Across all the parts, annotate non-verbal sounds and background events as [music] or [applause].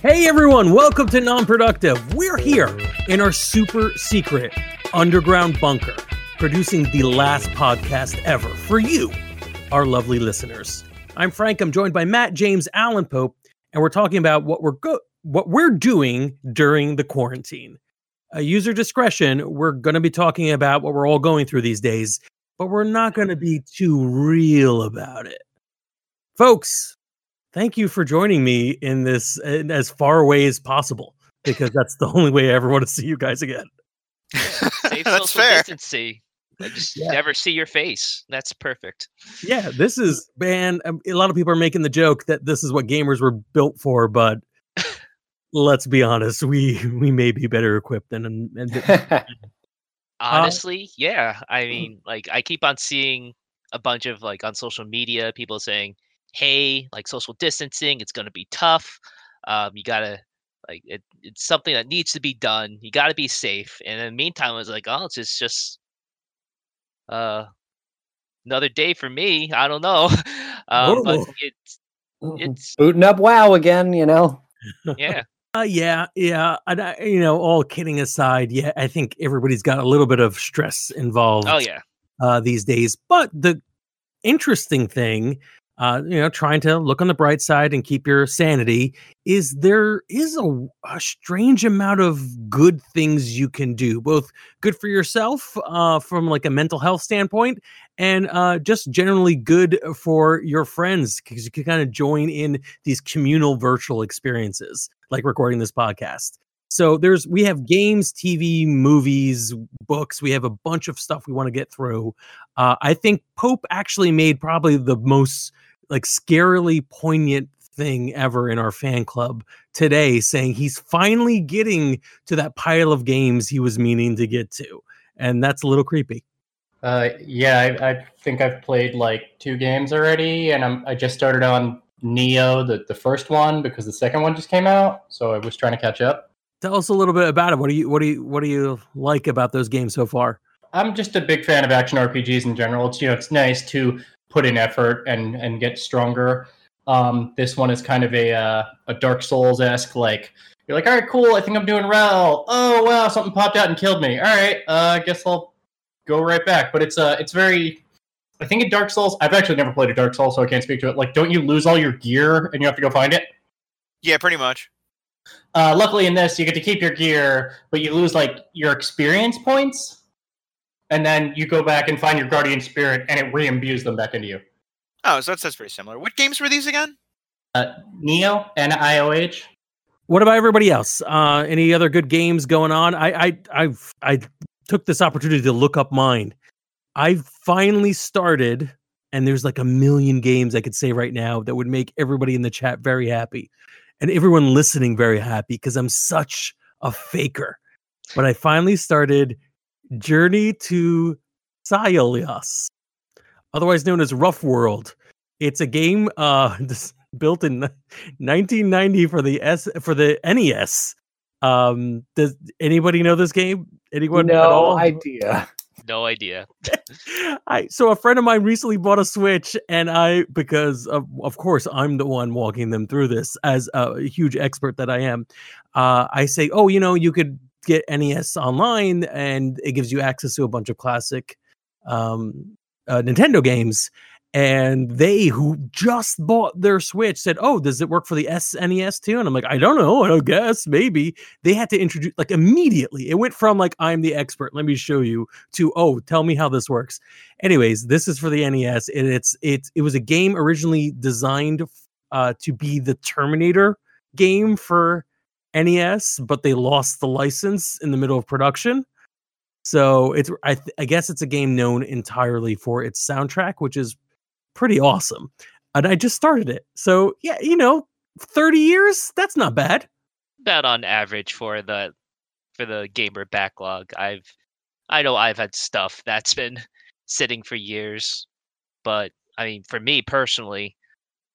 Hey everyone, welcome to Non-Productive. We're here in our super secret underground bunker, producing the last podcast ever for you, our lovely listeners. I'm Frank. I'm joined by Matt, James, Allen Pope, and we're talking about what we're go- what we're doing during the quarantine. Uh, user discretion. We're going to be talking about what we're all going through these days, but we're not going to be too real about it, folks thank you for joining me in this in as far away as possible because that's the only way I ever want to see you guys again. Yeah, safe [laughs] That's social fair. distancing. I just Yeah. never see your face. That's perfect. Yeah, this is man. um, A lot of people are making the joke that this is what gamers were built for, but [laughs] let's be honest, we we may be better equipped than and, and [laughs] Honestly, yeah. I mean, like I keep on seeing a bunch of like on social media people saying, "Hey, like social distancing, it's going to be tough. Um, you got to like it, it's something that needs to be done. You got to be safe." And in the meantime, I was like, "Oh, it's just just uh another day for me. I don't know." um, [laughs] but Oh. it's it's booting up WoW again, you know. yeah. [laughs] Uh, yeah, yeah. And I, you know, all kidding aside, yeah, I think everybody's got a little bit of stress involved. Oh yeah. uh, these days. But the interesting thing, uh, you know, trying to look on the bright side and keep your sanity, is there is a, a strange amount of good things you can do, both good for yourself uh, from like a mental health standpoint, and uh, just generally good for your friends because you can kind of join in these communal virtual experiences, like recording this podcast. So there's we have games, TV, movies, books. We have a bunch of stuff we want to get through. Uh, I think Pope actually made probably the most like scarily poignant thing ever in our fan club today, saying he's finally getting to that pile of games he was meaning to get to, and that's a little creepy. Uh, yeah, I, I think I've played like two games already, and I'm I just started on Nioh, the the first one, because the second one just came out, so I was trying to catch up. Tell us a little bit about it. What do you what do you what do you like about those games so far? I'm just a big fan of action RPGs in general. It's you know it's nice to put in effort and and get stronger. Um, this one is kind of a uh, a Dark Souls esque like you're like all right cool I think I'm doing well. Oh wow something popped out and killed me. All right uh, I guess I'll go right back. But it's uh it's very I think in Dark Souls I've actually never played a Dark Souls so I can't speak to it. Like don't you lose all your gear and you have to go find it? Yeah, pretty much. Uh, luckily in this you get to keep your gear but you lose like your experience points and then you go back and find your guardian spirit and it re-imbues them back into you Oh, so that's, that's pretty similar. What games were these again? uh, Nioh and IOH. What about everybody else? Uh, any other good games going on? I I I've I took this opportunity to look up mine. I finally started, and there's like a million games I could say right now that would make everybody in the chat very happy, and everyone listening very happy because I'm such a faker. But I finally started Journey to Silius, otherwise known as Rough World. It's a game uh [laughs] built in 1990 for the S for the NES. Um, does anybody know this game? Anyone? at no all? idea No idea. [laughs] I so a friend of mine recently bought a Switch, and I because of of course I'm the one walking them through this as a huge expert that I am. Uh, I say, oh, you know, you could get NES online, and it gives you access to a bunch of classic um, uh, Nintendo games. And they who just bought their Switch said, "Oh, does it work for the SNES too?" And I'm like, "I don't know. I don't guess. Maybe." They had to introduce like immediately. It went from like I'm the expert. Let me show you to oh, tell me how this works. Anyways, this is for the NES, and it's it's it was a game originally designed uh, to be the Terminator game for NES, but they lost the license in the middle of production. So it's I, th- I guess it's a game known entirely for its soundtrack, which is pretty awesome. And I just started it, so yeah, you know, thirty years that's not bad. About on average for the for the gamer backlog. I've I know I've had stuff that's been [laughs] sitting for years, but I mean for me personally,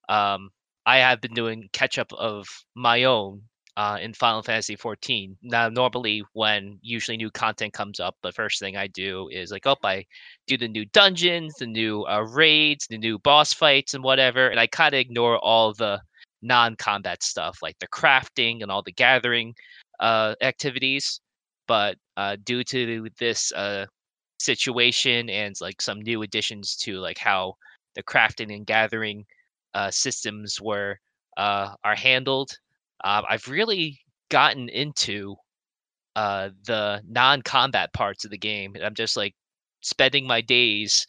um I have been doing catch up of my own uh, in Final Fantasy 14. Now, normally when usually new content comes up, the first thing I do is like, oh, I do the new dungeons, the new uh, raids, the new boss fights, and whatever, and I kind of ignore all the non-combat stuff like the crafting and all the gathering uh, activities. But uh, due to this uh, situation and like some new additions to like how the crafting and gathering uh, systems were are handled, uh, I've really gotten into uh, the non-combat parts of the game. I'm just like spending my days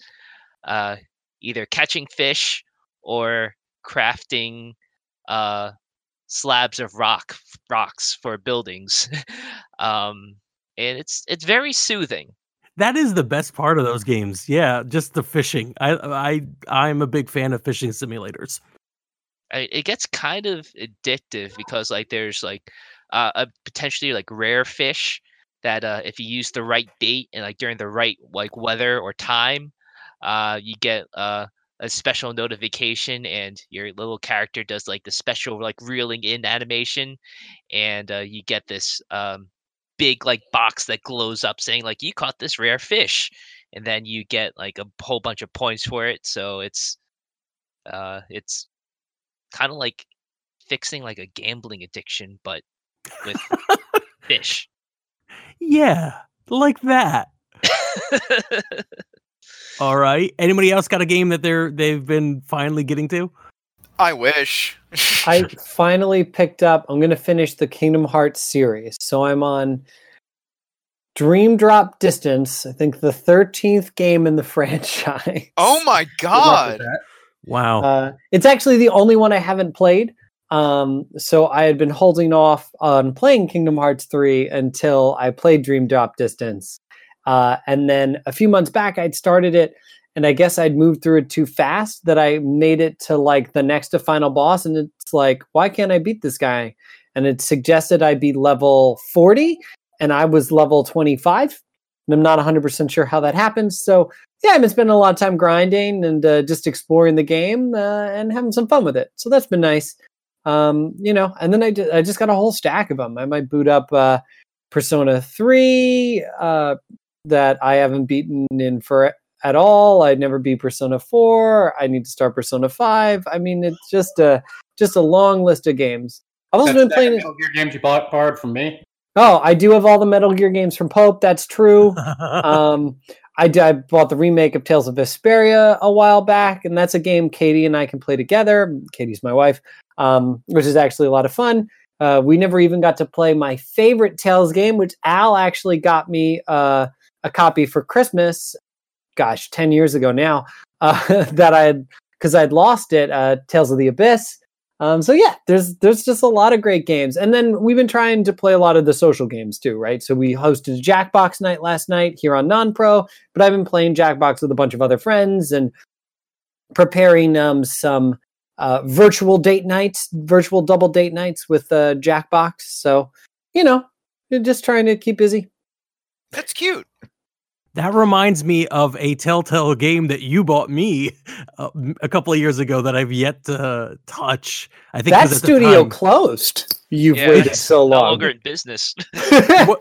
uh, either catching fish or crafting uh, slabs of rock rocks for buildings, [laughs] um, and it's it's very soothing. That is the best part of those games. Yeah, just the fishing. I I I'm a big fan of fishing simulators. It gets kind of addictive because like there's like uh, a potentially like rare fish that uh, if you use the right bait and like during the right like weather or time, uh, you get uh, a special notification and your little character does like the special like reeling in animation and uh, you get this um, big like box that glows up saying like you caught this rare fish and then you get like a whole bunch of points for it so it's uh it's kind of like fixing like a gambling addiction but with fish [laughs] Yeah, like that. All right. Anybody else got a game that they're they've been finally getting to? I wish. I [laughs] finally picked up. I'm going to finish the Kingdom Hearts series. So I'm on Dream Drop Distance. I think the 13th game in the [laughs] franchise. oh my Good luck with god. Wow. Uh, it's actually the only one I haven't played. Um, so I had been holding off on playing Kingdom Hearts 3 until I played Dream Drop Distance. Uh, and then a few months back, I'd started it, and I guess I'd moved through it too fast that I made it to like the next to final boss. And it's like, why can't I beat this guy? And it suggested I be level 40, and I was level 25. And I'm not 100% sure how that happens. So yeah, I've been spending a lot of time grinding and uh, just exploring the game uh, and having some fun with it. So that's been nice. Um, you know, and then I, just got a whole stack of them. I might boot up uh, Persona 3 uh, that I haven't beaten in for at all. I'd never beat Persona 4. I need to start Persona 5. I mean, it's just a just a long list of games. I've also That's been playing. Metal Gear games you bought borrowed from me. Oh, I do have all the Metal Gear games from Pope. That's true. [laughs] um, I, I bought the remake of Tales of Vesperia a while back, and that's a game Katie and I can play together. Katie's my wife, um, which is actually a lot of fun. Uh, we never even got to play my favorite Tales game, which Al actually got me uh, a copy for Christmas. Gosh, ten years ago now. Uh, [laughs] that I had because I'd lost it. Uh, Tales of the Abyss. Um, so yeah, there's there's just a lot of great games, and then we've been trying to play a lot of the social games too, right? So we hosted a Jackbox night last night here on Non Pro, but I've been playing Jackbox with a bunch of other friends and preparing um, some uh, virtual date nights, virtual double date nights with uh, Jackbox. So you know, just trying to keep busy. That's cute. That reminds me of a Telltale game that you bought me uh, m- a couple of years ago that I've yet to touch. I think That 'cause at the studio time- closed. You've Yeah, waited it's so no long. longer in business [laughs] [laughs] what,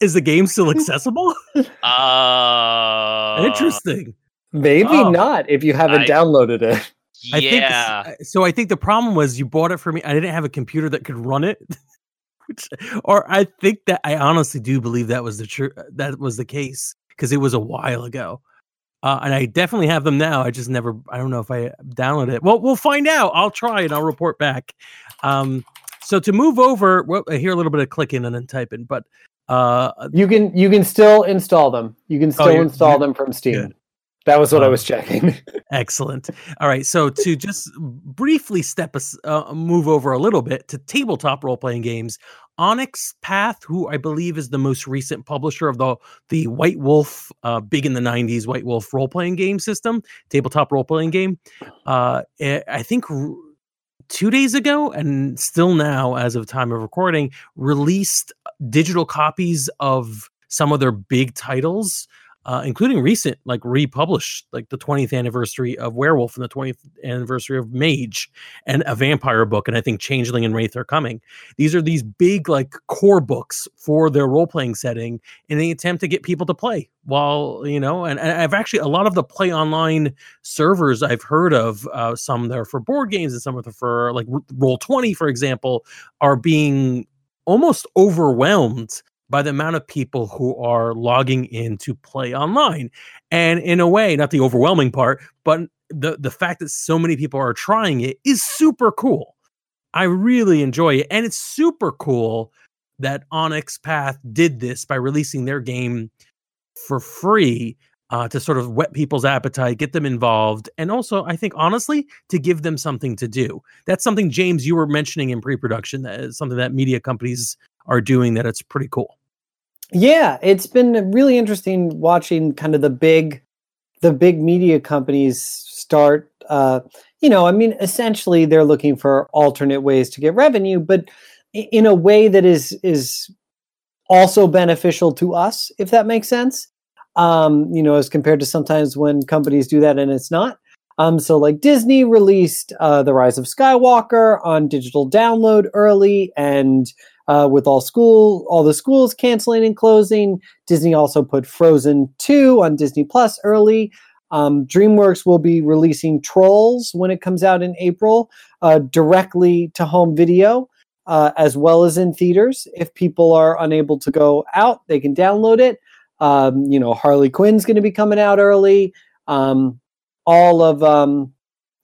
is the game still accessible? [laughs] uh Interesting. Maybe Oh. not if you haven't I- downloaded it. I yeah s- uh, so. I think the problem was you bought it for me. I didn't have a computer that could run it, Which, or I think that I honestly do believe that was the true that was the case because it was a while ago. Uh, and I definitely have them now. I just never. I don't know if I downloaded it. Well, we'll find out. I'll try and I'll report back. Um, so to move over, well, I hear a little bit of clicking and then typing, but uh, You can you can still install them. You can still you're- install you're- them from Steam. good. That was what I Um, was checking. [laughs] Excellent. All right. So to just briefly step us, uh, move over a little bit to tabletop role playing games, Onyx Path, who I believe is the most recent publisher of the the White Wolf, uh, big in the '90s White Wolf role playing game system, tabletop role playing game. Uh, I think. Two days ago, and still now, as of time of recording, released digital copies of some of their big titles uh, including recent, like republished, like the 20th anniversary of Werewolf and the 20th anniversary of Mage, and a vampire book. And I think Changeling and Wraith are coming. These are these big, like core books for their role playing setting in the attempt to get people to play. While you know, and, and I've actually a lot of the play online servers I've heard of, uh, some that are for board games and some are for like Roll Twenty, for example, are being almost overwhelmed by the amount of people who are logging in to play online. And in a way, not the overwhelming part, but the the fact that so many people are trying it is super cool. I really enjoy it. And it's super cool that Onyx Path did this by releasing their game for free uh, to sort of whet people's appetite, get them involved, and also, I think, honestly, to give them something to do. That's something, James, you were mentioning in pre production. That is something that media companies are doing that it's pretty cool. Yeah, it's been really interesting watching kind of the big the big media companies start uh you know, I mean essentially they're looking for alternate ways to get revenue, but in a way that is is also beneficial to us if that makes sense. Um, you know, as compared to sometimes when companies do that and it's not. Um, so like Disney released uh, The Rise of Skywalker on digital download early and uh, with all school, all the schools canceling and closing. Disney also put Frozen 2 on Disney Plus early. Um, DreamWorks will be releasing Trolls when it comes out in April uh, directly to home video. Uh, as well as in theaters. If people are unable to go out, they can download it. Um, you know, Harley Quinn's going to be coming out early. Um, all of um,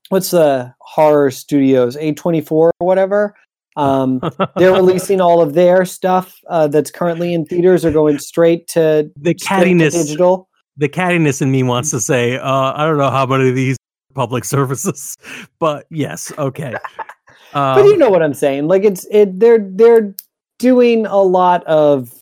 what's the horror studios, A24 or whatever. Um, [laughs] they're releasing all of their stuff uh, that's currently in theaters or going straight to the cattiness to digital. The cattiness in me wants to say, uh, I don't know how many of these [laughs] public services, but yes, okay. Um, [laughs] but you know what I'm saying? Like it's it. They're they're doing a lot of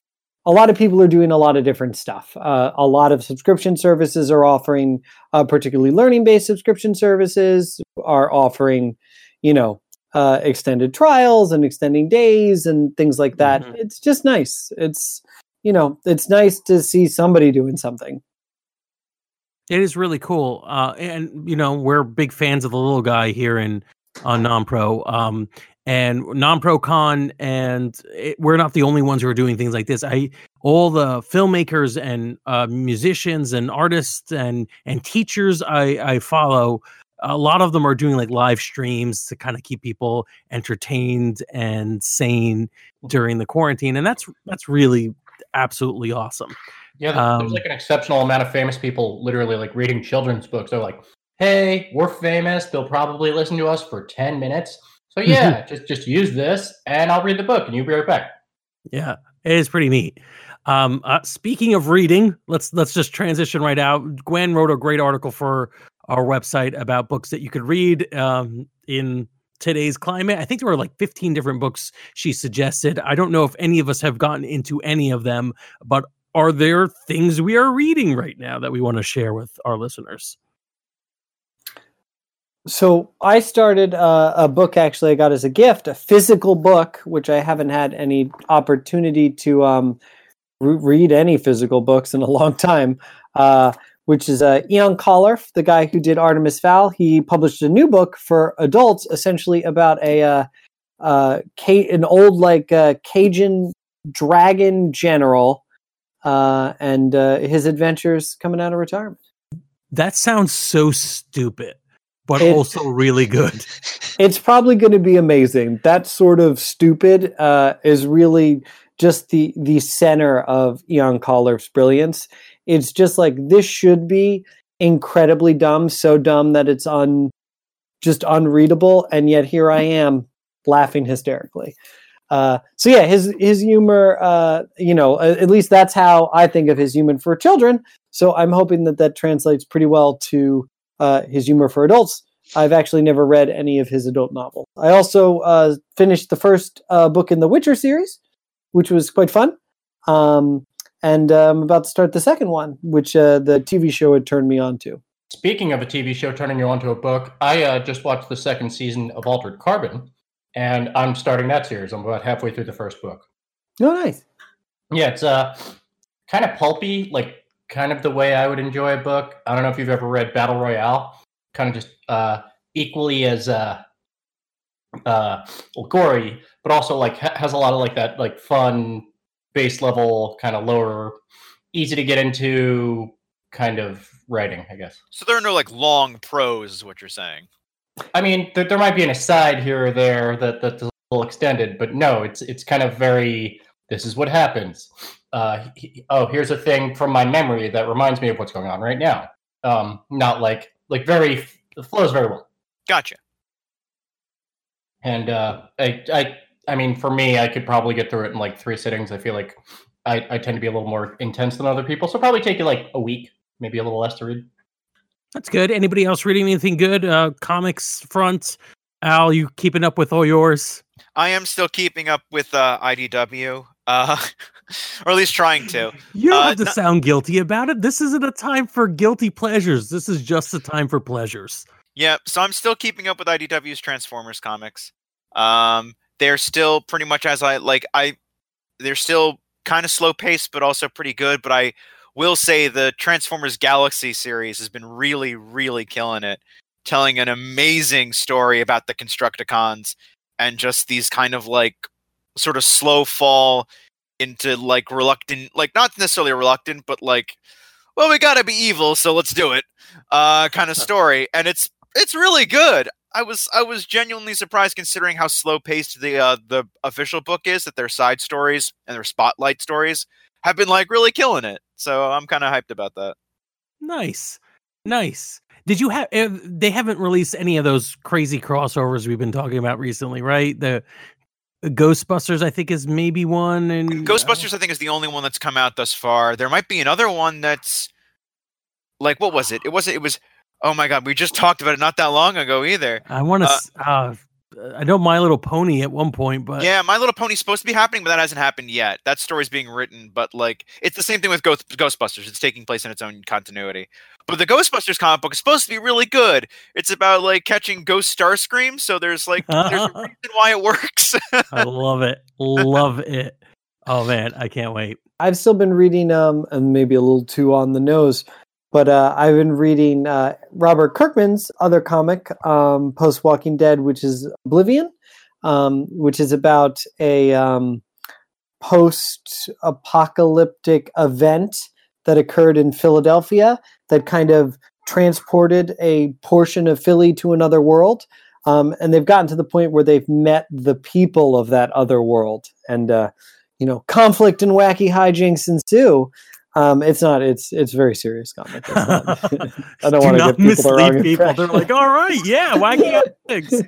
a lot of people are doing a lot of different stuff. Uh, a lot of subscription services are offering, uh, particularly learning based subscription services, are offering, you know, uh, extended trials and extending days and things like that. Mm-hmm. It's just nice. It's you know, it's nice to see somebody doing something. It is really cool, uh, and you know, we're big fans of the little guy here in on NonPro. Um, and non-pro con and it, we're not the only ones who are doing things like this i all the filmmakers and uh, musicians and artists and and teachers i i follow a lot of them are doing like live streams to kind of keep people entertained and sane during the quarantine and that's that's really absolutely awesome. Yeah there's um, like an exceptional amount of famous people literally like reading children's books. They're like hey we're famous. They'll probably listen to us for 10 minutes. So yeah [laughs] just just use this and i'll read the book and you'll be right back. Yeah it is pretty neat. Um, uh, speaking of reading, let's let's just transition right out. Gwen wrote a great article for our website about books that you could read um, in today's climate. I think there were like 15 different books she suggested. I don't know if any of us have gotten into any of them, but are there things we are reading right now that we want to share with our listeners? So I started uh, a book actually I got as a gift, a physical book, which I haven't had any opportunity to um, re- read any physical books in a long [laughs] time. Uh, which is uh, Eoin Colfer, the guy who did Artemis Fowl. He published a new book for adults, essentially about a uh, uh, an old like uh, Cajun dragon general uh, and uh, his adventures coming out of retirement. That sounds so stupid, but it, also really good. [laughs] It's probably going to be amazing. That sort of stupid uh, is really just the the center of Eoin Colfer's brilliance it's just like this should be incredibly dumb, so dumb that it's un just unreadable, and yet here I am laughing hysterically. Uh, so yeah, his his humor, uh, you know, at least that's how I think of his humor for children. So I'm hoping that that translates pretty well to uh, his humor for adults. I've actually never read any of his adult novels. I also uh, finished the first uh, book in the Witcher series, which was quite fun. Um, and uh, I'm about to start the second one, which uh, the TV show had turned me on to. Speaking of a TV show turning you on to a book, I uh, just watched the second season of Altered Carbon, and I'm starting that series. I'm about halfway through the first book. Oh, nice. Yeah, it's uh, kind of pulpy, like kind of the way I would enjoy a book. I don't know if you've ever read Battle Royale. Kind of just uh, equally as uh, uh, gory, but also like ha- has a lot of like that like fun base level kind of lower, easy to get into kind of writing. I guess. So there are no like long prose, is what you're saying. I mean, there, there might be an aside here or there that that's a little extended, but no, it's it's kind of very. This is what happens. Uh, he- oh, here's a thing from my memory that reminds me of what's going on right now. Um, not like like very it flows very well. Gotcha. And uh, I I I mean, for me, I could probably get through it in like three sittings. I feel like I, I tend to be a little more intense than other people, so probably take you like a week, maybe a little less to read. That's good. Anybody else reading anything good? Uh, comics front. Al, you keeping up with all yours? I am still keeping up with uh, IDW, uh, [laughs] or at least trying to. You don't Uh, have to no- sound guilty about it. This isn't a time for guilty pleasures. This is just a time for pleasures. Yeah, so I'm still keeping up with IDW's Transformers comics. Um, they're still pretty much as I like. I they're still kind of slow paced, but also pretty good. But I will say the Transformers Galaxy series has been really, really killing it, telling an amazing story about the Constructicons and just these kind of like sort of slow fall into like reluctant, like not necessarily reluctant, but like, well, we gotta be evil, so let's do it, uh, kind of story. And it's it's really good. I was I was genuinely surprised considering how slow paced the uh, the official book is. That their side stories and their spotlight stories have been like really killing it. So I'm kind of hyped about that. Nice, nice. Did you have? Uh, they haven't released any of those crazy crossovers we've been talking about recently, right? The Ghostbusters, I think, is maybe one, and Ghostbusters, I think, is the only one that's come out thus far. There might be another one that's like what was it? It wasn't. It was. Oh my god, we just talked about it not that long ago either. I want to. uh, Uh, I know My Little Pony at one point, but yeah, My Little Pony's supposed to be happening, but that hasn't happened yet. That story's being written, but like it's the same thing with Ghost- Ghostbusters. It's taking place in its own continuity. But the Ghostbusters comic book is supposed to be really good. It's about like catching ghost star screams, so there's like there's a [laughs] reason why it works. [laughs] I love it, love it. Oh man, I can't wait. I've still been reading, um, and maybe a little too on the nose, but uh, I've been reading uh, Robert Kirkman's other comic, um, post Walking Dead, which is Oblivion, um, which is about a um, post apocalyptic event that occurred in Philadelphia that kind of transported a portion of Philly to another world. Um, and they've gotten to the point where they've met the people of that other world. And, uh, you know, conflict and wacky hijinks ensue. Um, it's not. It's it's very serious comic. Not- [laughs] [laughs] I don't Do want to not give people the wrong mislead people. They're like, all right, yeah, wacky things. [laughs]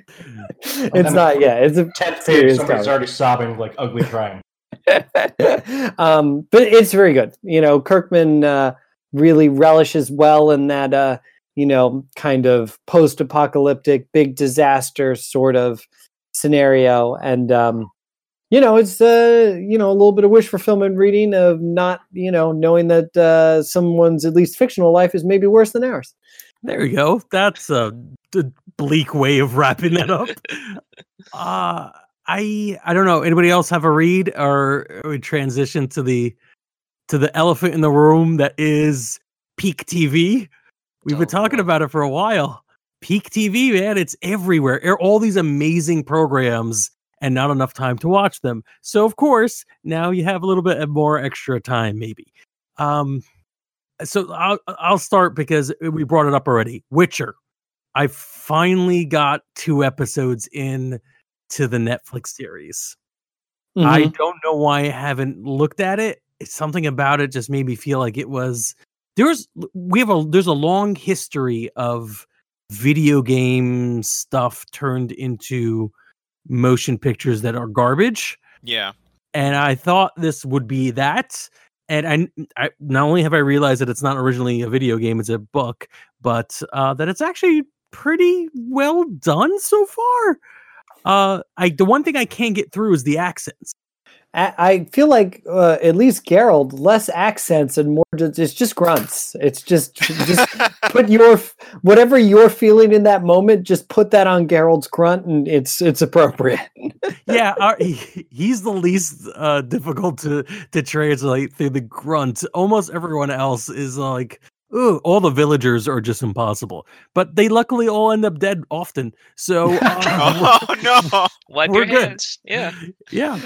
it's not. Yeah, it's a Tenth page, serious somebody's comic. already sobbing, like ugly crying. um, but it's very good. You know, Kirkman uh, really relishes well in that uh, you know kind of post-apocalyptic, big disaster sort of scenario, and um, you know, it's uh, you know a little bit of wish fulfillment reading of not you know knowing that uh, someone's at least fictional life is maybe worse than ours. There you go. That's a, d- bleak way of wrapping that up. [laughs] uh I I don't know. Anybody else have a read or we transition to the to the elephant in the room that is peak TV? We've been Oh, talking boy. about it for a while. Peak TV, man, it's everywhere. All these amazing programs and not enough time to watch them. So of course, now you have a little bit more extra time maybe. Um so I'll I'll start because we brought it up already. Witcher. I finally got two episodes in to the Netflix series. I Mhm. don't know why I haven't looked at it. It's something about it just made me feel like it was there's we have a there's a long history of video game stuff turned into motion pictures that are garbage yeah. and I thought this would be that. And I, I not only have I realized that it's not originally a video game; it's a book, but uh, that it's actually pretty well done so far. Uh, I the one thing I can't get through is the accents. I I feel like uh, at least Geralt less accents and more just it's just grunts. It's just just [laughs] put your whatever you're feeling in that moment. Just put that on Geralt's grunt, and it's it's appropriate. [laughs] yeah, our, he, he's the least uh, difficult to to translate through the grunt. Almost everyone else is like, ooh, all the villagers are just impossible. But they luckily all end up dead often. So uh, [laughs] oh no! Wipe We're your good. hands. Yeah. yeah,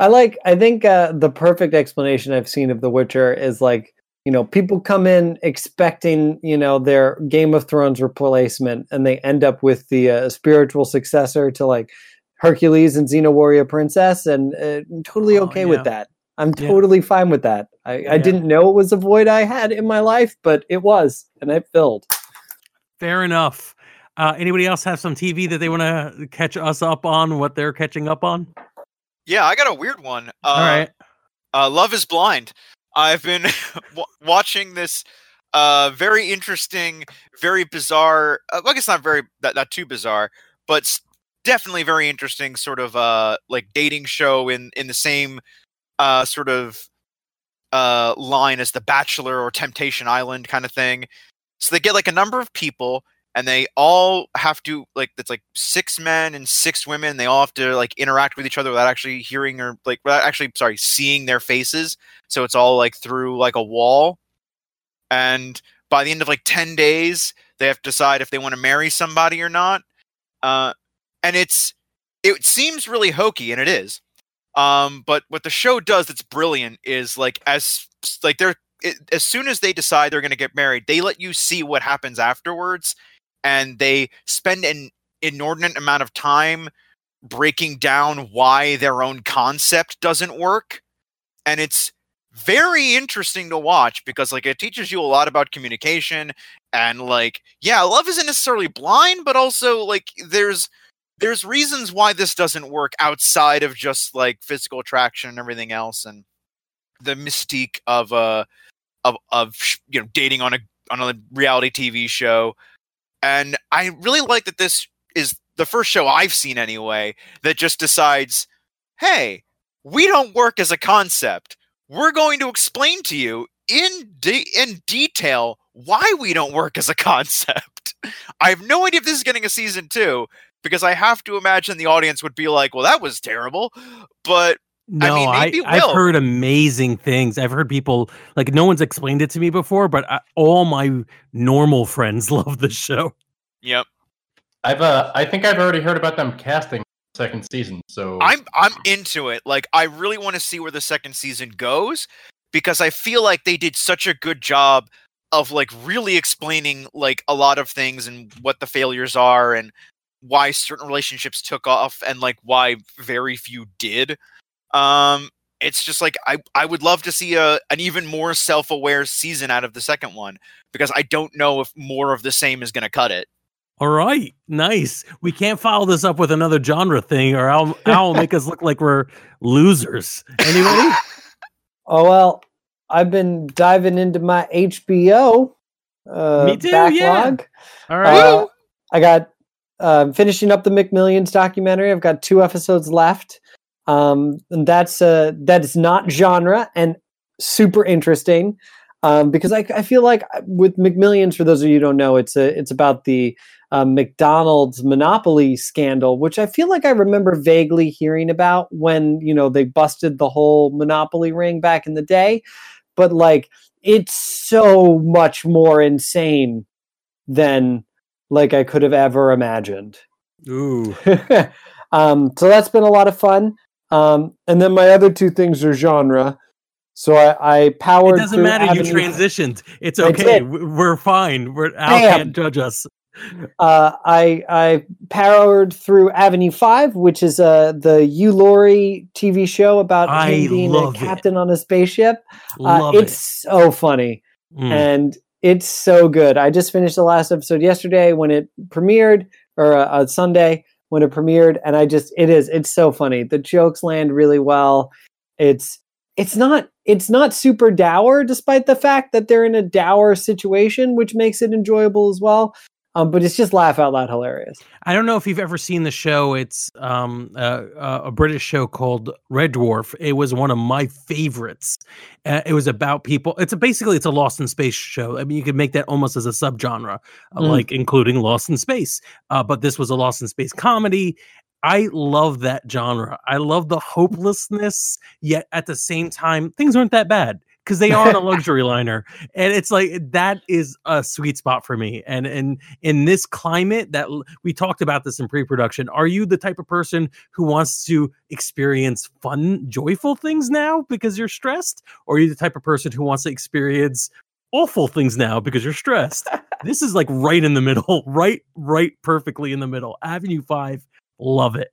I like. I think uh, the perfect explanation I've seen of The Witcher is like you know people come in expecting you know their Game of Thrones replacement, and they end up with the uh, spiritual successor to like Hercules and Xena Warrior Princess, and uh, I'm totally Oh, okay yeah. with that. I'm Yeah. totally fine with that. I, Yeah. I didn't know it was a void I had in my life, but it was, and it filled. fair enough. Uh, anybody else have some TV that they want to catch us up on? What they're catching up on? Yeah, I got a weird one. Uh, All right. uh, Love is Blind. I've been [laughs] w- watching this uh, very interesting, very bizarre. Uh, I guess not very not, not too bizarre, but definitely very interesting sort of uh, like dating show in in the same uh, sort of uh, line as The Bachelor or Temptation Island kind of thing. So they get like a number of people and they all have to like it's like six men and six women they all have to like interact with each other without actually hearing or like without actually sorry seeing their faces so it's all like through like a wall and by the end of like 10 days they have to decide if they want to marry somebody or not uh and it's it seems really hokey and it is um but what the show does that's brilliant is like as like they're it, as soon as they decide they're going to get married they let you see what happens afterwards and they spend an inordinate amount of time breaking down why their own concept doesn't work. And it's very interesting to watch because like it teaches you a lot about communication and like yeah love isn't necessarily blind but also like there's there's reasons why this doesn't work outside of just like physical attraction and everything else and the mystique of uh of of you know dating on a on a reality TV show and I really like that this is the first show I've seen anyway that just decides hey we don't work as a concept we're going to explain to you in de- in detail why we don't work as a [laughs] concept. I have no idea if this is getting a season 2 because I have to imagine the audience would be like, "Well, that was terrible." But No, mean, I, maybe it I have heard amazing things. I've heard people like no one's explained it to me before, but I, all my normal friends [laughs] love the show. yep, I've uh, I think I've already heard about them casting second season. So I'm I'm into it. Like I really want to see where the second season goes because I feel like they did such a good job of like really explaining like a lot of things and what the failures are and why certain relationships took off and like why very few did. Um it's just like I I would love to see a an even more self-aware season out of the second one because I don't know if more of the same is going to cut it. All right, nice. We can't follow this up with another genre thing, or I'll I'll make us look like we're losers. Anybody? [laughs] Oh well, I've been diving into my HBO uh, Me too, yeah. All right. Uh, I got uh, finishing up the McMillions documentary. I've got two episodes left. Um, and that's uh, that is not genre and super interesting um, because I, I feel like uh, with McMillions, for those of you who don't know, it's a, it's about the uh, McDonald's monopoly scandal, which I feel like I remember vaguely hearing about when you know they busted the whole monopoly ring back in the day. But like, it's so much more insane than like I could have ever imagined. Ooh. [laughs] um, so that's been a lot of fun. Um, and then my other two things are genre. So I, I It powered. doesn't through matter. You Avenue- transitioned. It's okay. We're fine. We're Al Damn. can't judge us. Uh, I I powered through Avenue Five, which is uh the Hugh Laurie TV show about I him being a love it. captain on a spaceship. Uh, it's so funny. Mm. and it's so good. I just finished the last episode yesterday when it premiered, or uh, uh, Sunday when it premiered, and I just it is it's so funny. The jokes land really well. It's it's not it's not super dour, despite the fact that they're in a dour situation, which makes it enjoyable as well. Um, but it's just laugh out loud hilarious. I don't know if you've ever seen the show. It's um, uh, uh, a British show called Red Dwarf. It was one of my favorites. Uh, it was about people. It's a, basically it's a Lost in Space show. I mean, you could make that almost as a subgenre, uh, Mm. like including Lost in Space. Uh, but this was a Lost in Space comedy. I love that genre. I love the hopelessness, yet at the same time, things aren't that bad because they are on a [laughs] luxury liner, and it's like that is a sweet spot for me. And and in this climate, that we talked about this in pre-production, are you the type of person who wants to experience fun, joyful things now because you're stressed, or are you the type of person who wants to experience awful things now because you're stressed? [laughs] this is like right in the middle, [laughs] right, right, perfectly in the middle. Avenue Five, love it.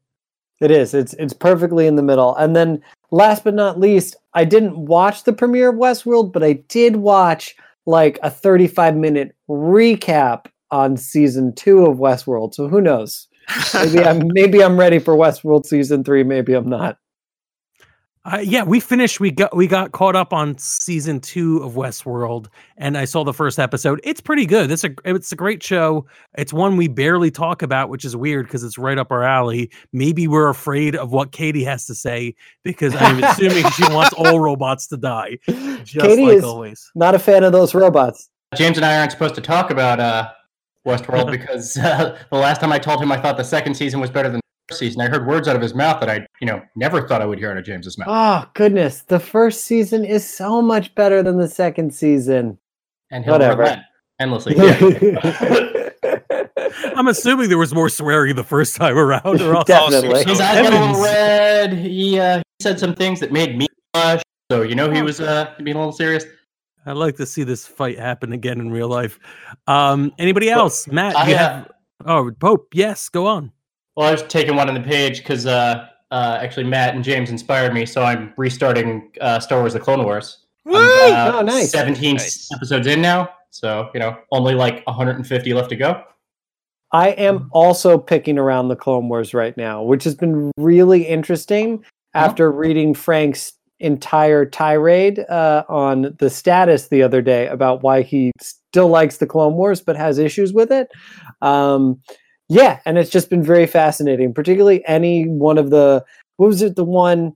It is. It's it's perfectly in the middle. And then last but not least, I didn't watch the premiere of Westworld, but I did watch like a 35 minute recap on season two of Westworld. So who knows? Maybe I'm [laughs] maybe I'm ready for Westworld season three. Maybe I'm not. Uh, yeah, we finished. We got we got caught up on season two of Westworld, and I saw the first episode. It's pretty good. It's a it's a great show. It's one we barely talk about, which is weird because it's right up our alley. Maybe we're afraid of what Katie has to say because I'm [laughs] assuming she wants all robots to die, just Katie like is- always. Not a fan of those robots. James and I aren't supposed to talk about uh, Westworld [laughs] because uh, the last time I told him I thought the second season was better than the first season, I heard words out of his mouth that I, you know, never thought I would hear out of James's mouth. Oh goodness, the first season is so much better than the second season. and he'll whatever. relent endlessly. Yeah. [laughs] I'm assuming there was more swearing the first time around, or [laughs] Definitely. His eyes got a little red. He, uh, he said some things that made me blush. So you know he was uh, being a little serious. I'd like to see this fight happen again in real life. Um, anybody Well, else? Matt, I, you uh, have. Oh, Pope. Yes, go on. Well, I was taking one on the page because uh, uh, actually Matt and James inspired me, so I'm restarting uh, Star Wars: The Clone Wars. Woo! uh, Oh, nice. 17 Nice. episodes in now, so you know only like 150 left to go. I am also picking around the Clone Wars right now, which has been really interesting after reading Frank's entire tirade uh, on the status the other day about why he still likes the Clone Wars but has issues with it. Um, yeah, and it's just been very fascinating, particularly any one of the what was it the one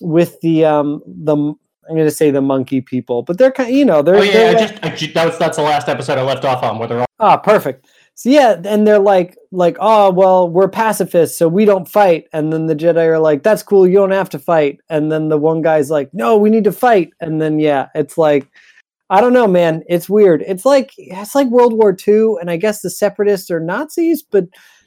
with the um the I'm going to say the monkey people, but they're kind of, you know they're, Oh they're yeah, I like- just, I ju- that was that's the last episode I left off on where they're all Ah, perfect. So yeah, and they're like, like, oh well, we're pacifists, so we don't fight. And then the Jedi are like, that's cool, you don't have to fight. And then the one guy's like, no, we need to fight. And then yeah, it's like, I don't know, man, it's weird. It's like it's like World War II, and I guess the separatists are Nazis, but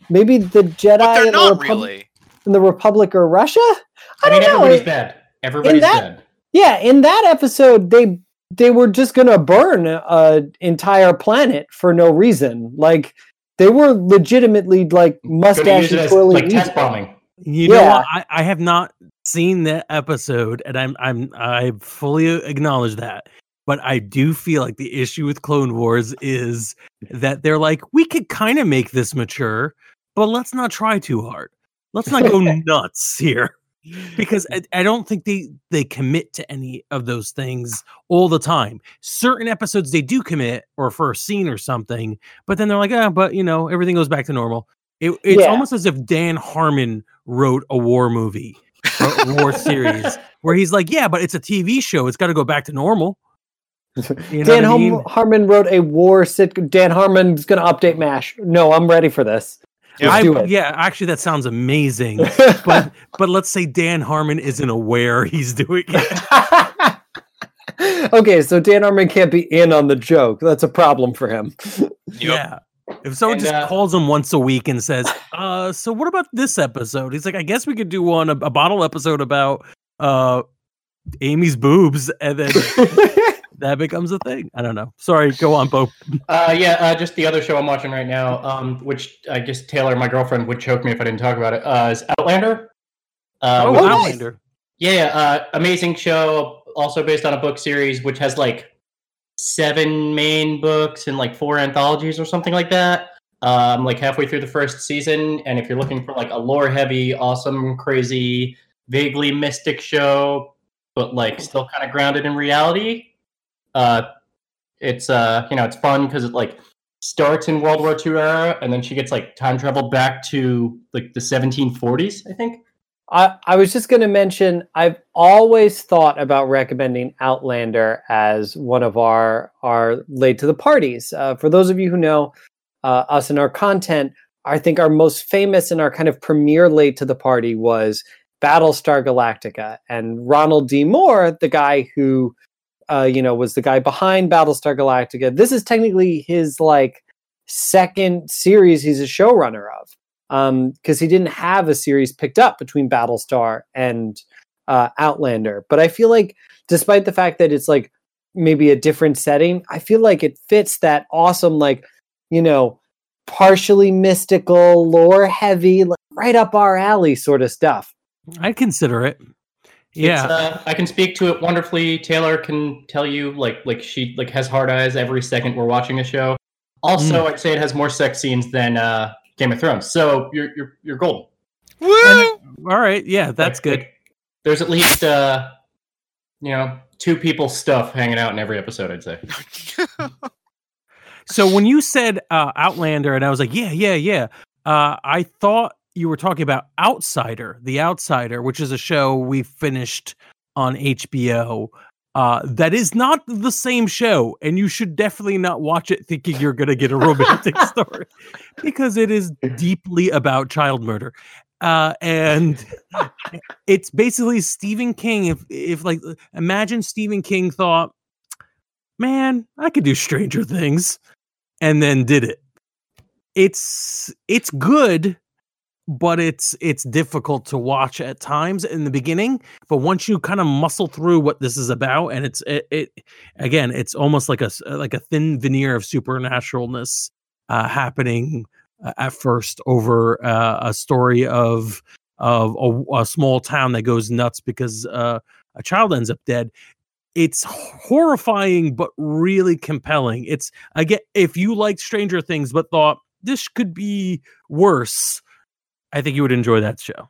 maybe the Jedi But they're and, the not Repub- really. and the Republic are Russia. I, I, mean, don't know. everybody's It- bad. Everybody's that- bad. yeah, in that episode, they they were just gonna burn an entire planet for no reason. Like they were legitimately like Gonna mustache it as twirling. like test bombing. You know Yeah. what? I, I have not seen that episode, and I'm I'm I fully acknowledge that. But I do feel like the issue with Clone Wars is that they're like, we could kind of make this mature, but let's not try too hard. Let's not go [laughs] nuts here. Because I, I don't think they they commit to any of those things all the time. Certain episodes they do commit, or for a scene or something, but then they're like, ah, but you know, everything goes back to normal. It, it's Yeah. almost as if Dan Harmon wrote a war movie, a war series, [laughs] where he's like, yeah, but it's a TV show. It's got to go back to normal. You know Dan what I mean? Harmon wrote a war sitcom. Dan Harmon's gonna update Mash. No, I'm ready for this. Yeah, Let's I- do it. yeah, actually, that sounds amazing. [laughs] but but let's say Dan Harmon isn't aware he's doing it. [laughs] okay, so Dan Harmon can't be in on the joke. That's a problem for him. [laughs] Yeah. If someone And, just uh, calls him once a week and says, "Uh, so what about this episode?" He's like, "I guess we could do one a, a bottle episode about uh Amy's boobs," and then that becomes a thing. I don't know. Sorry, go on, Bo. [laughs] Uh, yeah, uh, just the other show I'm watching right now, um, which I guess Taylor, my girlfriend, would choke me if I didn't talk about it. Uh, is Outlander? Uh, oh, which- nice. Outlander. Yeah, uh, amazing show. Also based on a book series, which has like seven main books and like four anthologies or something like that. Um, like halfway through the first season, and if you're looking for like a lore-heavy, awesome, crazy, vaguely mystic show, but like still kind of grounded in reality, uh, it's uh, you know, it's fun because it like starts in World War II era, and then she gets like time travel back to like the 1740s, I think. I, I was just going to mention I've always thought about recommending Outlander as one of our our late to the parties. Uh, for those of you who know uh, us and our content, I think our most famous and our kind of premier late to the party was Battlestar Galactica, and Ronald D. Moore, the guy who uh, you know was the guy behind Battlestar Galactica. This is technically his like second series he's a showrunner of because um, he didn't have a series picked up between Battlestar and uh, Outlander. But I feel like, despite the fact that it's like maybe a different setting, I feel like it fits that awesome, like, you know, partially mystical, lore heavy, like, right up our alley sort of stuff. I consider it. Yeah, uh, I can speak to it wonderfully. Taylor can tell you like like she like has hard eyes every second we're watching a show. Also, mm. I'd say it has more sex scenes than uh, Game of Thrones. So you're you're you're golden. Woo! And, all right, yeah, that's like, good. there's at least uh, you know two people stuff hanging out in every episode. I'd say. [laughs] so when you said uh, Outlander, and I was like, yeah, yeah, yeah. Uh, I thought you were talking about Outsider, The Outsider, which is a show we finished on HBO uh, that is not the same show, and you should definitely not watch it thinking you're going to get a romantic [laughs] story because it is deeply about child murder. Uh, and [laughs] it's basically Stephen King. If, if like, imagine Stephen King thought, man, I could do Stranger Things, and then did it. It's it's good, but it's it's difficult to watch at times in the beginning but once you kind of muscle through what this is about and it's it, it again it's almost like a like a thin veneer of supernaturalness uh, happening uh, at first over uh, a story of of a, a, small town that goes nuts because uh, a child ends up dead. It's horrifying but really compelling. It's again if you liked stranger things but thought this could be worse I think you would enjoy that show.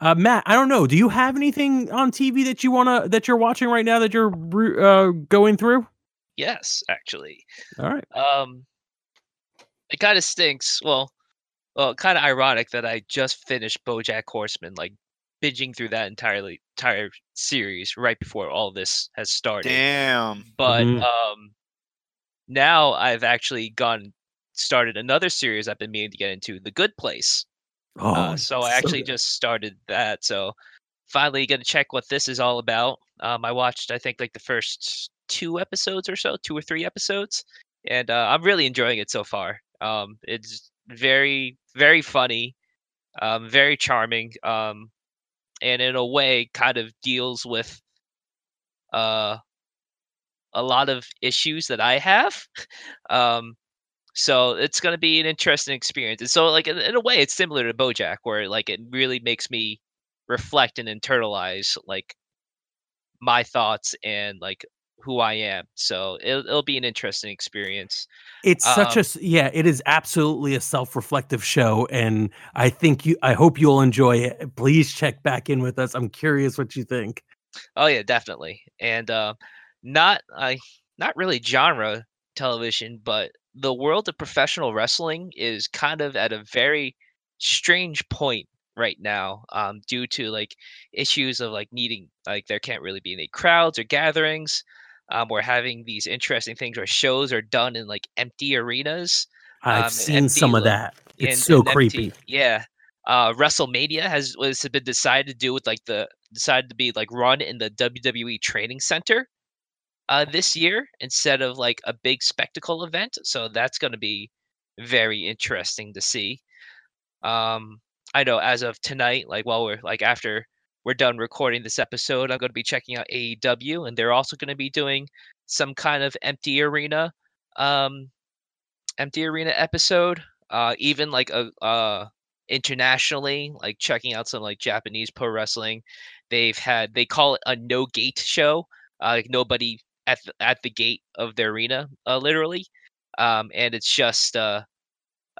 Uh, Matt, I don't know. Do you have anything on TV that you wanna that you're watching right now that you're uh, going through? Yes, actually. All right. Um, it kind of stinks. Well, well, kind of ironic that I just finished BoJack Horseman, like binging through that entirely entire series right before all this has started. Damn. But mm-hmm. um, now I've actually gone started another series I've been meaning to get into, The Good Place. Oh, uh, so I actually so just started that. So finally going to check what this is all about. Um, I watched, I think, like the first two episodes or so, two or three episodes, and uh, I'm really enjoying it so far. Um, it's very, very funny, um, very charming, um, and in a way, kind of deals with uh, a lot of issues that I have. [laughs] um, so it's going to be an interesting experience. And so, like in, in, a way, it's similar to BoJack, where like it really makes me reflect and internalize like my thoughts and like who I am. So it'll, it'll be an interesting experience. It's um, such a yeah. It is absolutely a self-reflective show, and I think you. I hope you'll enjoy it. Please check back in with us. I'm curious what you think. Oh yeah, definitely. And uh, not I not really genre television, but the world of professional wrestling is kind of at a very strange point right now um, due to like issues of like needing like there can't really be any crowds or gatherings um, we're having these interesting things where shows are done in like empty arenas i've um, seen some of that. It's so creepy. empty, yeah. Uh wrestlemania has was been decided to do with like the decided to be like run in the wwe training center uh, this year instead of like a big spectacle event. So that's going to be very interesting to see. Um, I know as of tonight, like while we're like after we're done recording this episode, I'm going to be checking out AEW, and they're also going to be doing some kind of empty arena, um, empty arena episode. Uh, even like a uh internationally, like checking out some like Japanese pro wrestling. They've had they call it a no gate show. Uh, like nobody at the, at the gate of the arena, uh, literally. Um, and it's just uh,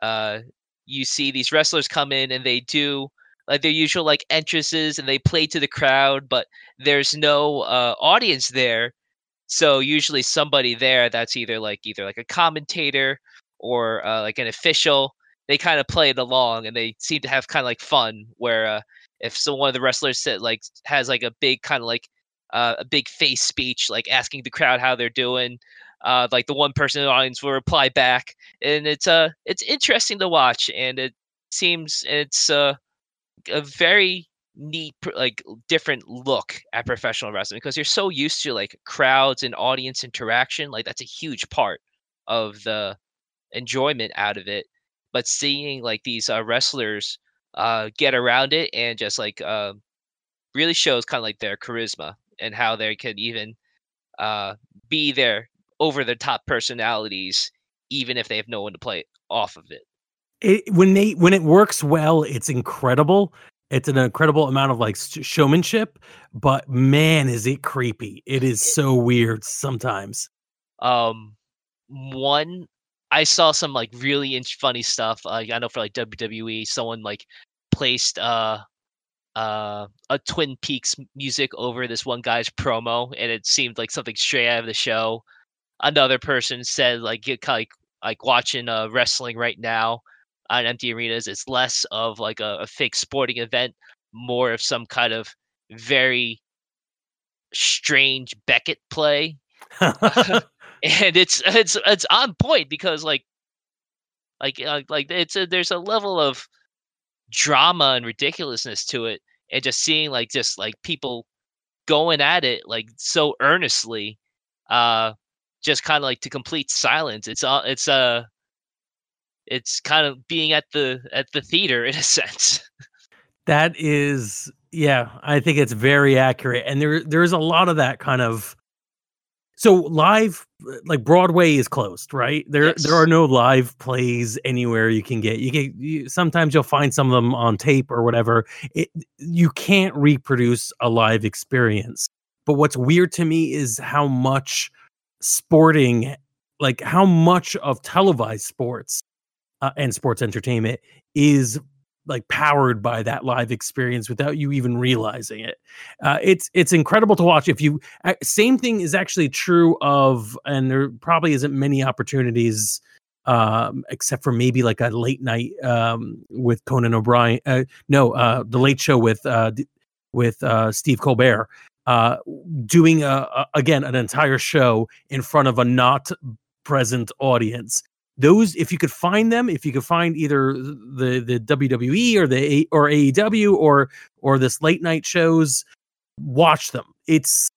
uh, you see these wrestlers come in and they do like their usual like entrances and they play to the crowd, but there's no uh, audience there. So usually somebody there that's either like either like a commentator or uh, like an official, they kind of play it along and they seem to have kind of like fun. Where uh, if so, one of the wrestlers said like has like a big kind of like uh, a big face speech, like asking the crowd how they're doing. Uh, like the one person in the audience will reply back, and it's uh it's interesting to watch, and it seems it's uh, a very neat like different look at professional wrestling because you're so used to like crowds and audience interaction like that's a huge part of the enjoyment out of it but seeing like these uh, wrestlers uh get around it and just like uh, really shows kind of like their charisma and how they can even uh be their over the top personalities even if they have no one to play off of it it, when they when it works well, it's incredible. It's an incredible amount of like showmanship, but man, is it creepy! It is so weird sometimes. um one i saw some like really funny stuff uh, i know for like wwe someone like placed uh uh a twin peaks music over this one guy's promo and it seemed like something straight out of the show. Another person said like get like like watching uh wrestling right now on empty arenas it's less of like a, a fake sporting event more of some kind of very strange beckett play. [laughs] [laughs] And it's it's it's on point because like like uh, like it's a, there's a level of drama and ridiculousness to it and just seeing like just like people going at it like so earnestly uh just kind of like to complete silence it's all it's uh it's kind of being at the at the theater [laughs] in a sense That is, yeah, I think it's very accurate, and there there's a lot of that kind of. So live, like Broadway is closed, right? There Yes. there are no live plays anywhere you can get. You can you, sometimes you'll find some of them on tape or whatever. It you can't reproduce a live experience. But what's weird to me is how much sporting, like how much of televised sports uh, and sports entertainment is like powered by that live experience without you even realizing it. Uh, it's it's incredible to watch. If you same thing is actually true of, and there probably isn't many opportunities, um, except for maybe like a late night um, with Conan O'Brien. Uh, no, uh, the Late Show with uh, with uh, Steve Colbert. Uh, doing a, a, again an entire show in front of a not present audience those if you could find them if you could find either the the WWE or the or AEW or or this late night shows watch them. It's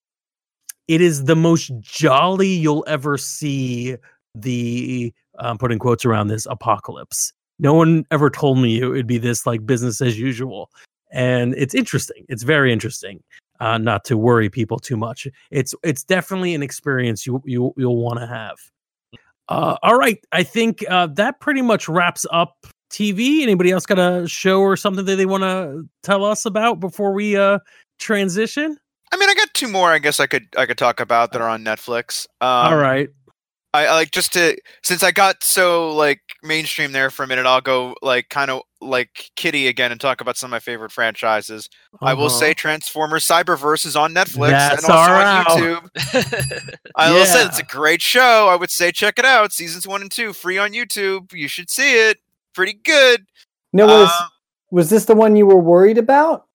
it is the most jolly you'll ever see the um, putting quotes around this apocalypse. No one ever told me it would be this like business as usual. And it's interesting. It's very interesting uh, not to worry people too much. It's it's definitely an experience you you you'll want to have uh, all right. I think uh, that pretty much wraps up TV. Anybody else got a show or something that they want to tell us about before we uh, transition? I mean, I got two more. I guess I could I could talk about that are on Netflix. Um, all right. I, I like just to since I got so like mainstream there for a minute. I'll go like kind of like Kitty again and talk about some of my favorite franchises. I will Uh-huh. say Transformers Cyberverse is on Netflix That's and also on. YouTube. [laughs] I will say it's a great show. I would say check it out. Seasons one and two, free on YouTube. You should see it. Pretty good. No, was Uh, was this the one you were worried about?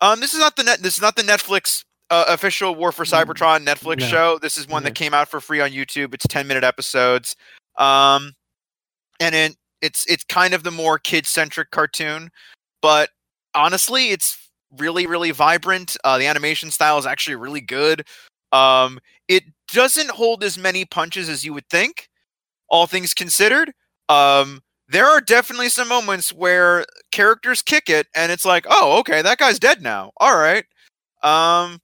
Um, this is not the net. This is not the Netflix uh, official War for Cybertron Netflix Mm, No. show. This is one that came out for free on YouTube. It's ten minute episodes. Um, and it, it's it's kind of the more kid centric cartoon, but honestly, it's really really vibrant. Uh, the animation style is actually really good. Um, it doesn't hold as many punches as you would think, all things considered. Um, there are definitely some moments where characters kick it and it's like oh okay that guy's dead now all right um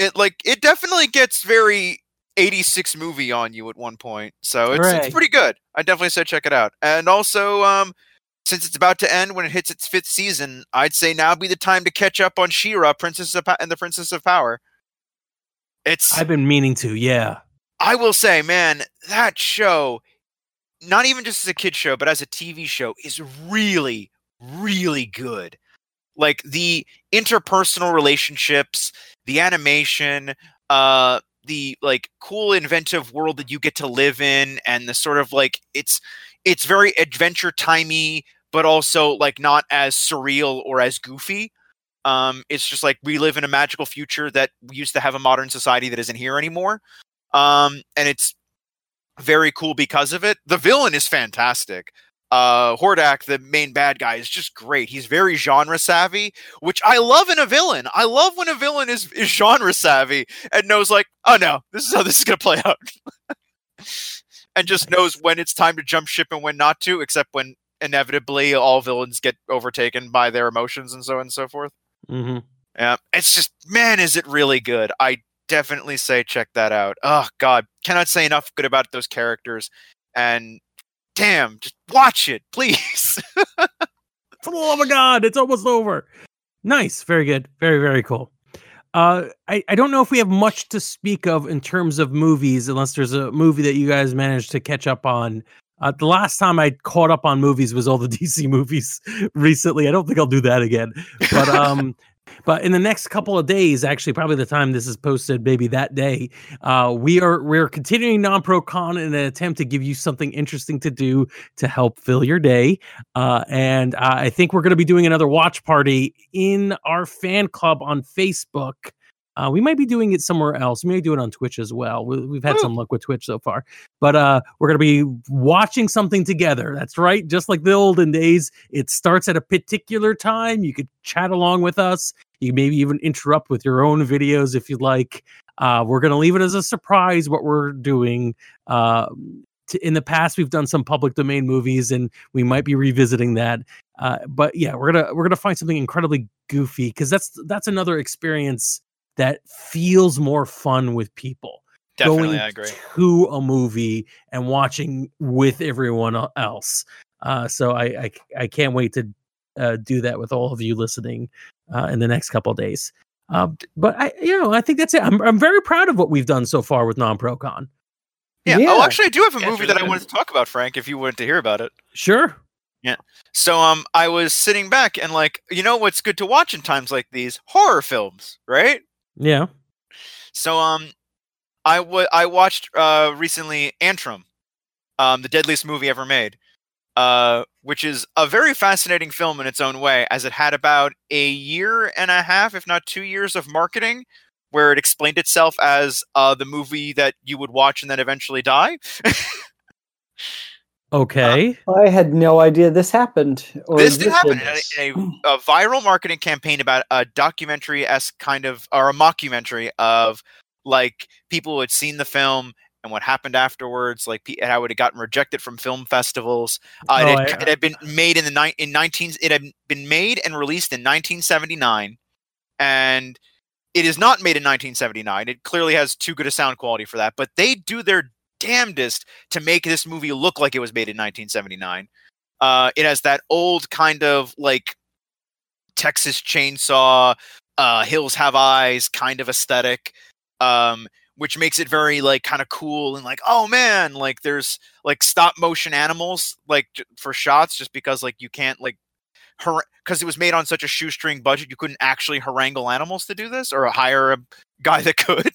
it like it definitely gets very 86 movie on you at one point so it's, Hooray. it's pretty good i definitely say check it out and also um since it's about to end when it hits its fifth season i'd say now be the time to catch up on She-Ra princess of pa- and the princess of power it's I've been meaning to. Yeah. I will say, man, that show, not even just as a kid show, but as a TV show, is really, really good. Like the interpersonal relationships, the animation, uh, the like cool inventive world that you get to live in, and the sort of like it's it's very adventure timey, but also like not as surreal or as goofy. Um, it's just like we live in a magical future that we used to have a modern society that isn't here anymore. Um, and it's very cool because of it. The villain is fantastic. Uh, Hordak, the main bad guy, is just great. He's very genre savvy, which I love in a villain. I love when a villain is, is genre savvy and knows, like, oh no, this is how this is going to play out. [laughs] and just knows when it's time to jump ship and when not to, except when inevitably all villains get overtaken by their emotions and so on and so forth. Mm-hmm. Yeah, it's just man, is it really good? I definitely say check that out. Oh God, cannot say enough good about those characters. And damn, just watch it, please. For the love of God, it's almost over. Nice, very good, very very cool. Uh, I, I don't know if we have much to speak of in terms of movies, unless there's a movie that you guys managed to catch up on. Uh, the last time I caught up on movies was all the [laughs] DC movies recently. I don't think I'll do that again. But um, but in the next couple of days, actually, probably the time this is posted, maybe that day, uh, we are we're continuing non-pro con in an attempt to give you something interesting to do to help fill your day. Uh, and uh, I think we're going to be doing another watch party in our fan club on Facebook. Uh, we might be doing it somewhere else. We may do it on Twitch as well. We, have had Woo. some luck with Twitch so far, but uh, we're going to be watching something together. That's right, just like the olden days. It starts at a particular time. You could chat along with us. You maybe even interrupt with your own videos if you'd like. Uh, we're going to leave it as a surprise what we're doing. Uh, in the past, we've done some public domain movies, and we might be revisiting that. Uh, but yeah, we're gonna we're gonna find something incredibly goofy because that's that's another experience that feels more fun with people Definitely, going I agree. to a movie and watching with everyone else. Uh, so I, I I can't wait to uh, do that with all of you listening uh, in the next couple of days. Uh, but I you know I think that's it. I'm I'm very proud of what we've done so far with non pro con. Yeah. Yeah. Oh, actually, I do have a Yeah, movie really that I wanted to talk about, Frank. If you wanted to hear about it. Sure. Yeah. So, um, I was sitting back and like, you know, what's good to watch in times like these? Horror films, right? Yeah. So, um, I wa- I watched uh recently Antrum, um, the deadliest movie ever made, uh, which is a very fascinating film in its own way, as it had about a year and a half, if not two years, of marketing, where it explained itself as uh the movie that you would watch and then eventually die. [laughs] Okay. I had no idea this happened. Or this did happen in a, a, a viral marketing campaign about a documentary esque kind of or a mockumentary of like people who had seen the film and what happened afterwards, like pe- how it had gotten rejected from film festivals. Uh, Oh, it, had, I- it had been made in the ni- in nineteen. It had been made and released in 1979, and it is not made in 1979. It clearly has too good a sound quality for that, but they do their damnedest to make this movie look like it was made in 1979. Uh, it has that old kind of like Texas Chainsaw, uh, Hills Have Eyes kind of aesthetic, um, which makes it very like kind of cool and like oh man, like there's like stop motion animals like j- for shots just because like you can't like because it was made on such a shoestring budget you couldn't actually harangle animals to do this or hire a guy [laughs] that could.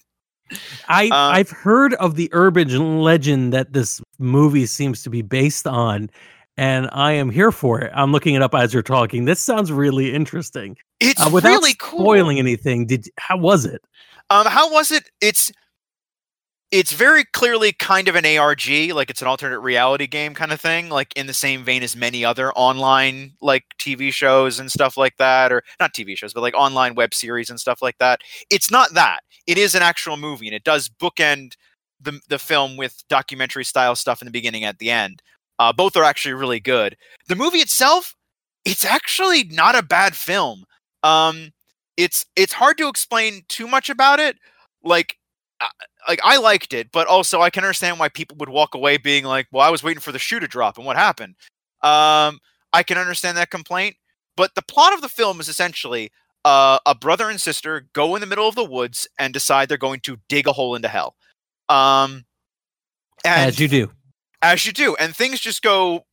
I Uh, I've heard of the urban legend that this movie seems to be based on, and I am here for it. I'm looking it up as you're talking. This sounds really interesting. It's Uh, without really cool. spoiling anything, did how was it? Um, how was it? It's it's very clearly kind of an ARG, like it's an alternate reality game kind of thing, like in the same vein as many other online like TV shows and stuff like that, or not TV shows, but like online web series and stuff like that. It's not that. It is an actual movie, and it does bookend the the film with documentary style stuff in the beginning at the end. Uh, both are actually really good. The movie itself, it's actually not a bad film. Um, it's it's hard to explain too much about it. Like, like I liked it, but also I can understand why people would walk away being like, "Well, I was waiting for the shoe to drop, and what happened?" Um, I can understand that complaint, but the plot of the film is essentially uh, a brother and sister go in the middle of the woods and decide they're going to dig a hole into hell. Um, as you do. as you do, and things just go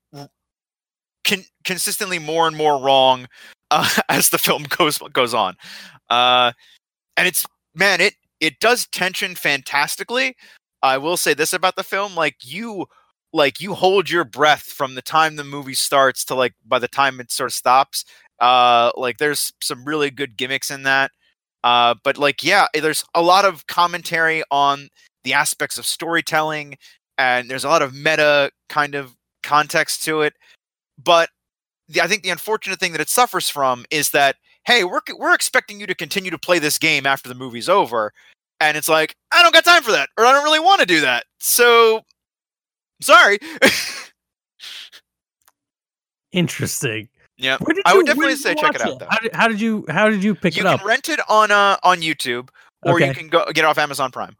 con- consistently more and more wrong [laughs] uh, as the film goes goes on. Uh, and it's man, it it does tension fantastically. I will say this about the film: like you like you hold your breath from the time the movie starts to like by the time it sort of stops. Uh, like there's some really good gimmicks in that. Uh, but like yeah, there's a lot of commentary on the aspects of storytelling, and there's a lot of meta kind of context to it. But the, I think the unfortunate thing that it suffers from is that hey, we're we're expecting you to continue to play this game after the movie's over, and it's like I don't got time for that, or I don't really want to do that. So sorry. [laughs] Interesting. yeah, I would definitely say check it out. Though. How did, how did you how did you pick You it up? You can rent it on uh on YouTube, or you can go get it off Amazon Prime.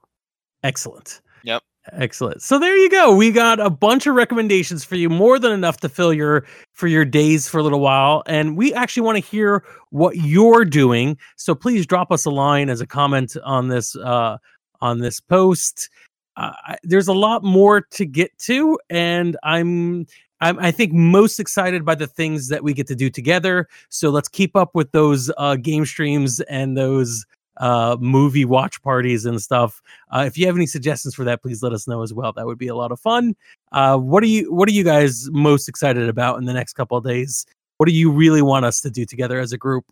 Excellent. Yep. Excellent. So there you go. We got a bunch of recommendations for you, more than enough to fill your for your days for a little while. And we actually want to hear what you're doing. So please drop us a line as a comment on this uh on this post. Uh, there's a lot more to get to, and I'm I'm, I think most excited by the things that we get to do together. So let's keep up with those uh, game streams and those uh, movie watch parties and stuff. Uh, if you have any suggestions for that, please let us know as well. That would be a lot of fun. Uh, what are you What are you guys most excited about in the next couple of days? What do you really want us to do together as a group?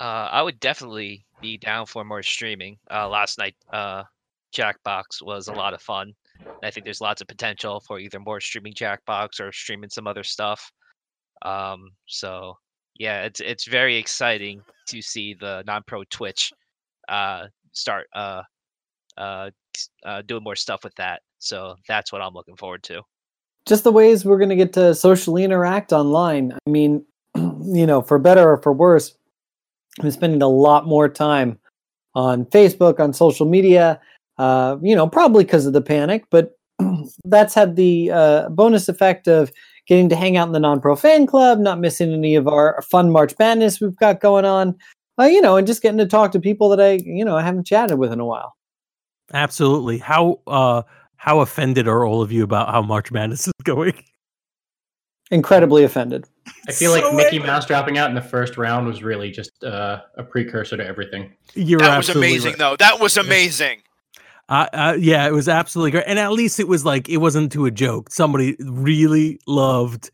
Uh, I would definitely be down for more streaming. Uh, last night, uh, Jackbox was a lot of fun. I think there's lots of potential for either more streaming Jackbox or streaming some other stuff. Um, so yeah, it's it's very exciting to see the non-pro Twitch uh, start uh, uh, uh, doing more stuff with that. So that's what I'm looking forward to. just the ways we're going to get to socially interact online. I mean, [clears throat] you know, for better or for worse, I'm spending a lot more time on Facebook, on social media, uh, you know, probably because of the panic, but [clears throat] that's had the uh, bonus effect of getting to hang out in the non pro fan club, not missing any of our fun March Madness we've got going on, uh, you know, and just getting to talk to people that I, you know, I haven't chatted with in a while. Absolutely. How uh, how offended are all of you about how March Madness is [laughs] going? Incredibly offended. I feel like Mickey angry. Mouse dropping out in the first round was really just uh, a precursor to everything. You're that was amazing, right. though. That was amazing. Uh, uh, yeah, it was absolutely great, and at least it was like it wasn't to a joke. Somebody really loved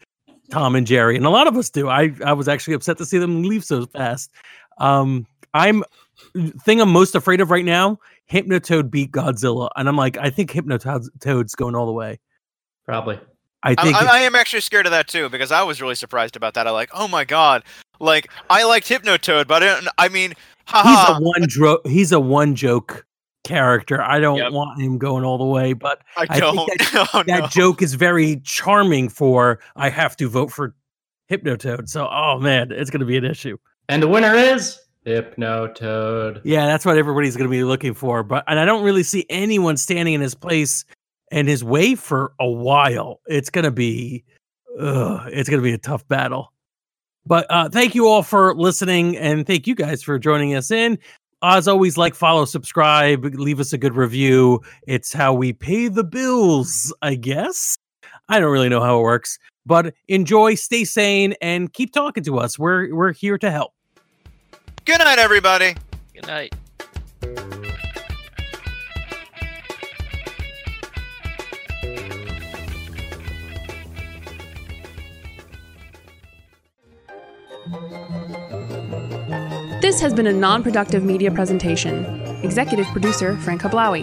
Tom and Jerry, and a lot of us do. I I was actually upset to see them leave so fast. Um, I'm thing I'm most afraid of right now. Hypnotoad beat Godzilla, and I'm like, I think Hypnotoad's Toad's going all the way. Probably. I I, think I, I am actually scared of that too because I was really surprised about that. I like, oh my god, like I liked Hypnotoad, but I, didn't, I mean, he's a one dro- he's a one joke character. I don't Yep. want him going all the way, but I I think don't. [laughs] oh, that no. joke is very charming for I have to vote for Hypnotoad. So, oh man, it's going to be an issue. And the winner is Hypnotoad. Yeah, that's what everybody's going to be looking for. But and I don't really see anyone standing in his place and his way for a while. It's going to be, ugh, it's going to be a tough battle. But uh, thank you all for listening, and thank you guys for joining us in. As always, like, follow, subscribe, leave us a good review. It's how we pay the bills, I guess. I don't really know how it works, but enjoy, stay sane, and keep talking to us. We're we're here to help. Good night, everybody. Good night. This has been a non productive media presentation. Executive producer Frank Hablawi.